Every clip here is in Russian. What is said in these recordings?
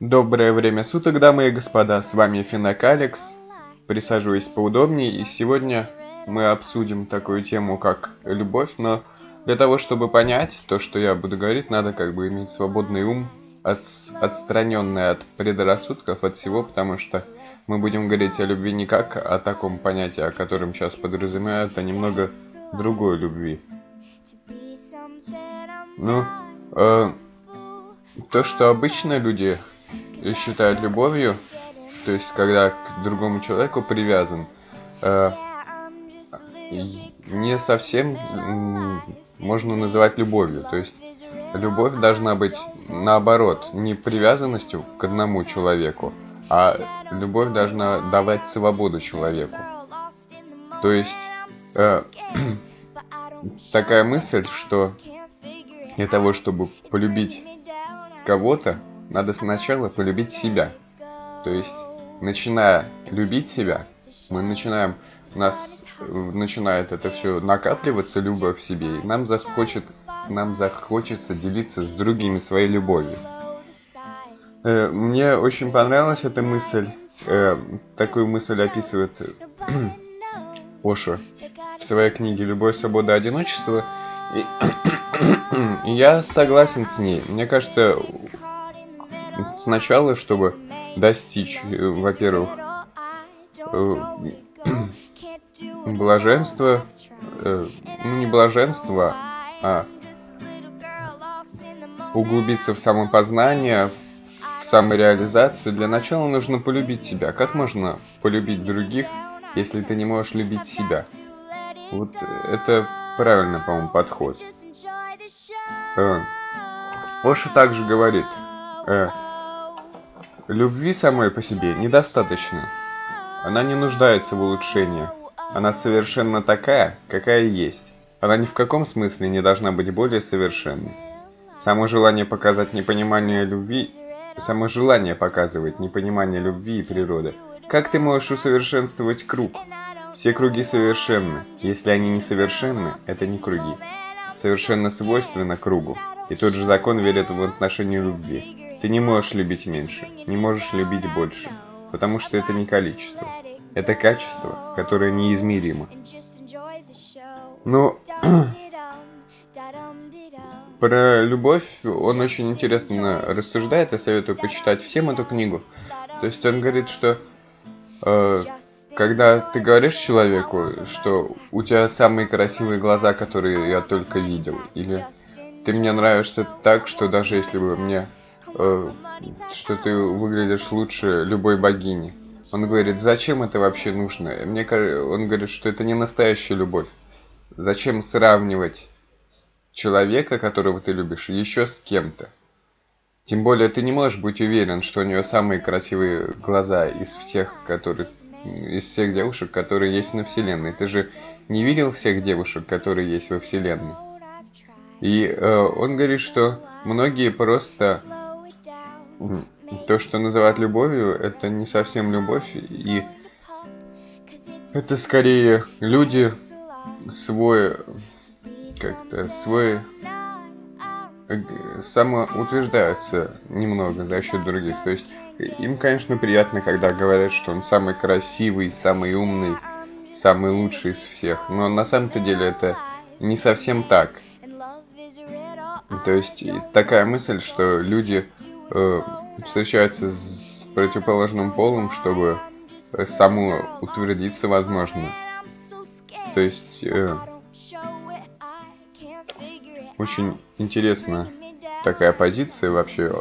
Доброе время суток, дамы и господа, с вами Финак Алекс. Присаживайтесь поудобнее, и сегодня мы обсудим такую тему, как любовь, но для того, чтобы понять то, что я буду говорить, надо как бы иметь свободный ум, от, отстраненный от предрассудков, от всего, потому что мы будем говорить о любви не как о таком понятии, о котором сейчас подразумевают, а немного другой любви. Ну, э, то, что обычно люди считают любовью, то есть когда к другому человеку привязан, э, не совсем можно называть любовью. То есть любовь должна быть наоборот, не привязанностью к одному человеку, а любовь должна давать свободу человеку. То есть э, такая мысль, что для того, чтобы полюбить кого-то, надо сначала полюбить себя. То есть, начиная любить себя, мы начинаем, нас начинает это все накапливаться, любовь в себе, и нам захочет, нам захочется делиться с другими своей любовью. Э, мне очень понравилась эта мысль. Э, такую мысль описывает Оша в своей книге «Любовь, свобода, одиночество». И я согласен с ней. Мне кажется, сначала, чтобы достичь, э, во-первых, э, блаженства, э, ну не блаженства, а углубиться в самопознание, в самореализацию, для начала нужно полюбить себя. Как можно полюбить других, если ты не можешь любить себя? Вот это правильно, по-моему, подход. Оша также говорит, Любви самой по себе недостаточно. Она не нуждается в улучшении. Она совершенно такая, какая есть. Она ни в каком смысле не должна быть более совершенной. Само желание показать непонимание любви, само желание показывает непонимание любви и природы. Как ты можешь усовершенствовать круг? Все круги совершенны. Если они несовершенны, это не круги. Совершенно свойственно кругу. И тот же закон верит в отношении любви. Ты не можешь любить меньше, не можешь любить больше, потому что это не количество. Это качество, которое неизмеримо. Ну, про любовь он очень интересно рассуждает, я советую почитать всем эту книгу. То есть он говорит, что э, когда ты говоришь человеку, что у тебя самые красивые глаза, которые я только видел, или ты мне нравишься так, что даже если бы мне что ты выглядишь лучше любой богини. Он говорит, зачем это вообще нужно? Мне он говорит, что это не настоящая любовь. Зачем сравнивать человека, которого ты любишь, еще с кем-то? Тем более ты не можешь быть уверен, что у нее самые красивые глаза из всех, которые из всех девушек, которые есть на Вселенной. Ты же не видел всех девушек, которые есть во Вселенной. И э, он говорит, что многие просто то, что называют любовью, это не совсем любовь, и это скорее люди свой, как-то свой э, самоутверждаются немного за счет других. То есть им, конечно, приятно, когда говорят, что он самый красивый, самый умный, самый лучший из всех. Но на самом-то деле это не совсем так. То есть такая мысль, что люди э, встречаются с противоположным полом, чтобы э, саму утвердиться возможно. То есть э, очень интересно такая позиция вообще.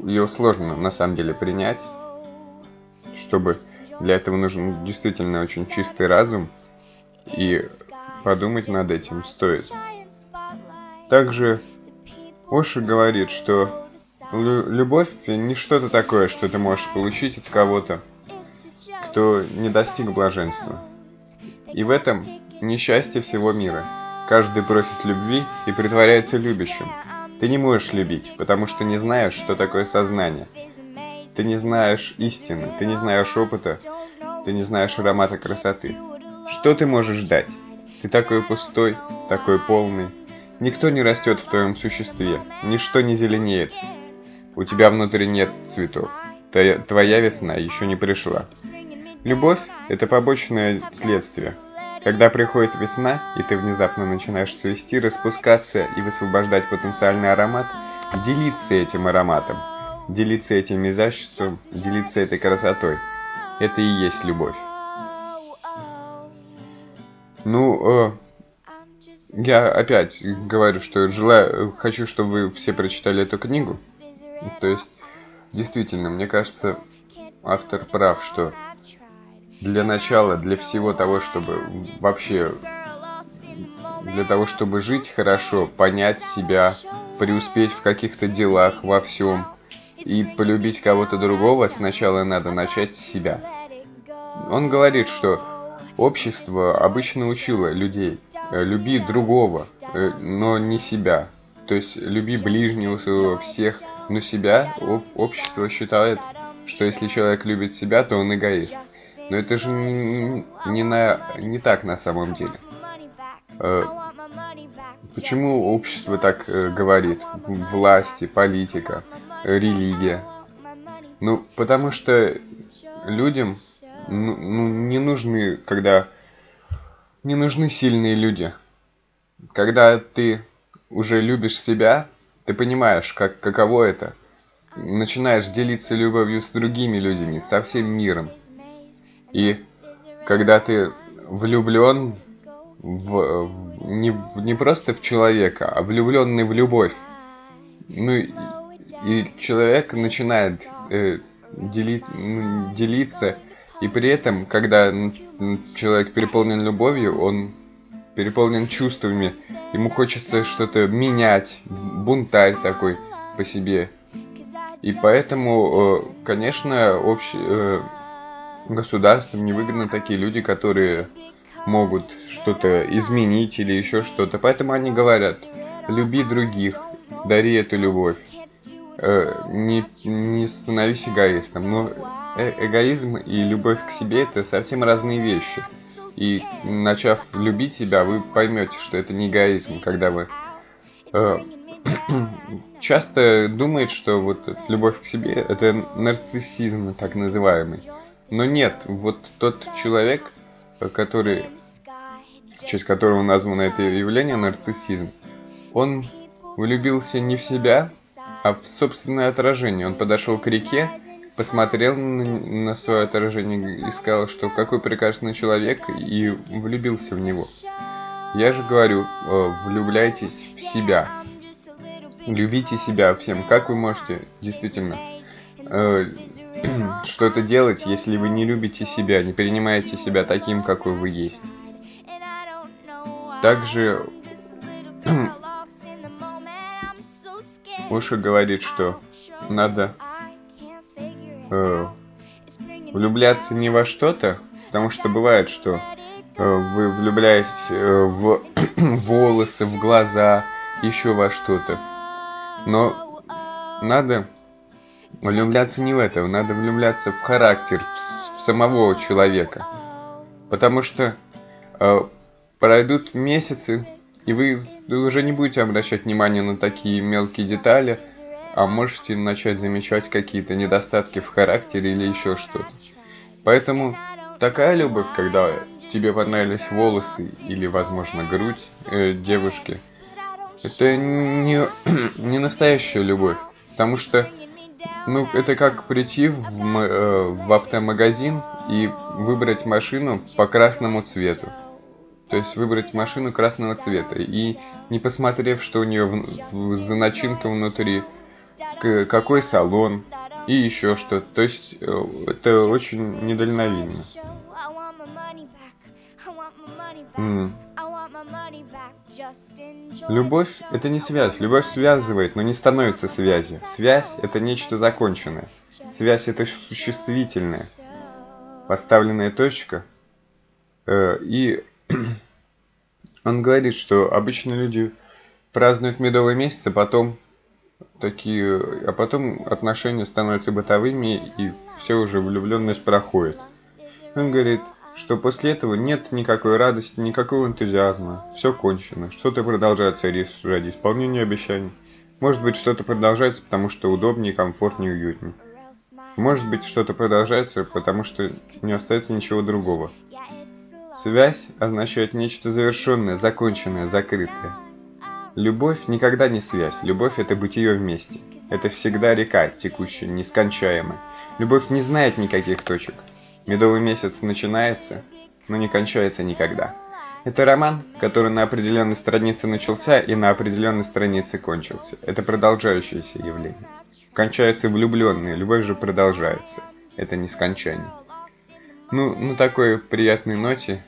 Ее сложно на самом деле принять, чтобы для этого нужен действительно очень чистый разум и подумать над этим стоит. Также Оша говорит, что Любовь не что-то такое, что ты можешь получить от кого-то, кто не достиг блаженства. И в этом несчастье всего мира. Каждый просит любви и притворяется любящим. Ты не можешь любить, потому что не знаешь, что такое сознание. Ты не знаешь истины, ты не знаешь опыта, ты не знаешь аромата красоты. Что ты можешь дать? Ты такой пустой, такой полный. Никто не растет в твоем существе, ничто не зеленеет, у тебя внутри нет цветов. Твоя весна еще не пришла. Любовь – это побочное следствие. Когда приходит весна, и ты внезапно начинаешь цвести, распускаться и высвобождать потенциальный аромат, делиться этим ароматом, делиться этим изяществом, делиться этой красотой. Это и есть любовь. Ну, э, я опять говорю, что желаю, хочу, чтобы вы все прочитали эту книгу. То есть, действительно, мне кажется, автор прав, что для начала, для всего того, чтобы вообще, для того, чтобы жить хорошо, понять себя, преуспеть в каких-то делах, во всем, и полюбить кого-то другого, сначала надо начать с себя. Он говорит, что общество обычно учило людей, э, люби другого, э, но не себя. То есть люби ближнего своего, всех, но себя общество считает, что если человек любит себя, то он эгоист. Но это же не, на, не так на самом деле. Э, почему общество так э, говорит? Власти, политика, религия. Ну, потому что людям ну, не нужны, когда не нужны сильные люди. Когда ты уже любишь себя, ты понимаешь, как, каково это. Начинаешь делиться любовью с другими людьми, со всем миром. И когда ты влюблен в, не, не просто в человека, а влюбленный в любовь. Ну и, и человек начинает э, делить, делиться, и при этом, когда человек переполнен любовью, он переполнен чувствами, ему хочется что-то менять, бунтарь такой по себе. И поэтому, э, конечно, общий, э, государствам невыгодны такие люди, которые могут что-то изменить или еще что-то. Поэтому они говорят, люби других, дари эту любовь. Э, не, не становись эгоистом. Но э эгоизм и любовь к себе это совсем разные вещи. И начав любить себя, вы поймете, что это не эгоизм, когда вы э, часто думает, что вот любовь к себе это нарциссизм так называемый. Но нет, вот тот человек, который, в честь которого названо это явление, нарциссизм, он влюбился не в себя, а в собственное отражение. Он подошел к реке, посмотрел на, на свое отражение и сказал, что какой прекрасный человек, и влюбился в него. Я же говорю, э, влюбляйтесь в себя. Любите себя всем. Как вы можете действительно э, что-то делать, если вы не любите себя, не принимаете себя таким, какой вы есть. Также Уша говорит, что надо э, влюбляться не во что-то, потому что бывает, что э, вы влюбляетесь э, в волосы, в глаза, еще во что-то. Но надо влюбляться не в это, надо влюбляться в характер, в, в самого человека. Потому что э, пройдут месяцы, и вы уже не будете обращать внимание на такие мелкие детали, а можете начать замечать какие-то недостатки в характере или еще что-то. Поэтому такая любовь, когда тебе понравились волосы или, возможно, грудь э, девушки, это не, не настоящая любовь. Потому что ну, это как прийти в, э, в автомагазин и выбрать машину по красному цвету. То есть выбрать машину красного цвета. И не посмотрев, что у нее в, в, за начинка внутри, какой салон и еще что-то. То есть э, это очень недальновидно. Любовь – это не связь. Любовь связывает, но не становится связью. Связь – это нечто законченное. Связь – это существительное. Поставленная точка. Э, и он говорит, что обычно люди празднуют медовый месяц, а потом такие, а потом отношения становятся бытовыми, и все уже влюбленность проходит. Он говорит, что после этого нет никакой радости, никакого энтузиазма, все кончено, что-то продолжается ради исполнения обещаний. Может быть, что-то продолжается, потому что удобнее, комфортнее, уютнее. Может быть, что-то продолжается, потому что не остается ничего другого. Связь означает нечто завершенное, законченное, закрытое. Любовь никогда не связь, любовь это бытие вместе. Это всегда река, текущая, нескончаемая. Любовь не знает никаких точек. Медовый месяц начинается, но не кончается никогда. Это роман, который на определенной странице начался и на определенной странице кончился. Это продолжающееся явление. Кончаются влюбленные, любовь же продолжается. Это нескончание. Ну, на такой приятной ноте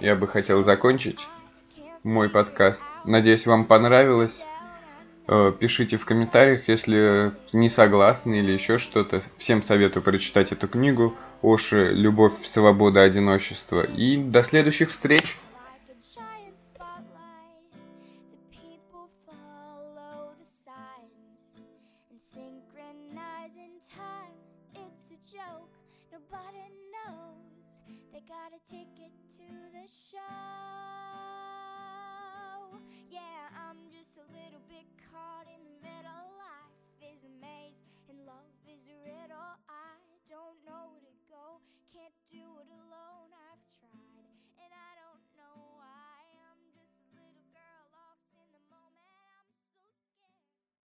я бы хотел закончить мой подкаст. Надеюсь, вам понравилось. Э, пишите в комментариях, если не согласны или еще что-то. Всем советую прочитать эту книгу. Оши «Любовь, свобода, одиночество». И до следующих встреч! Nobody knows they got a ticket to the show.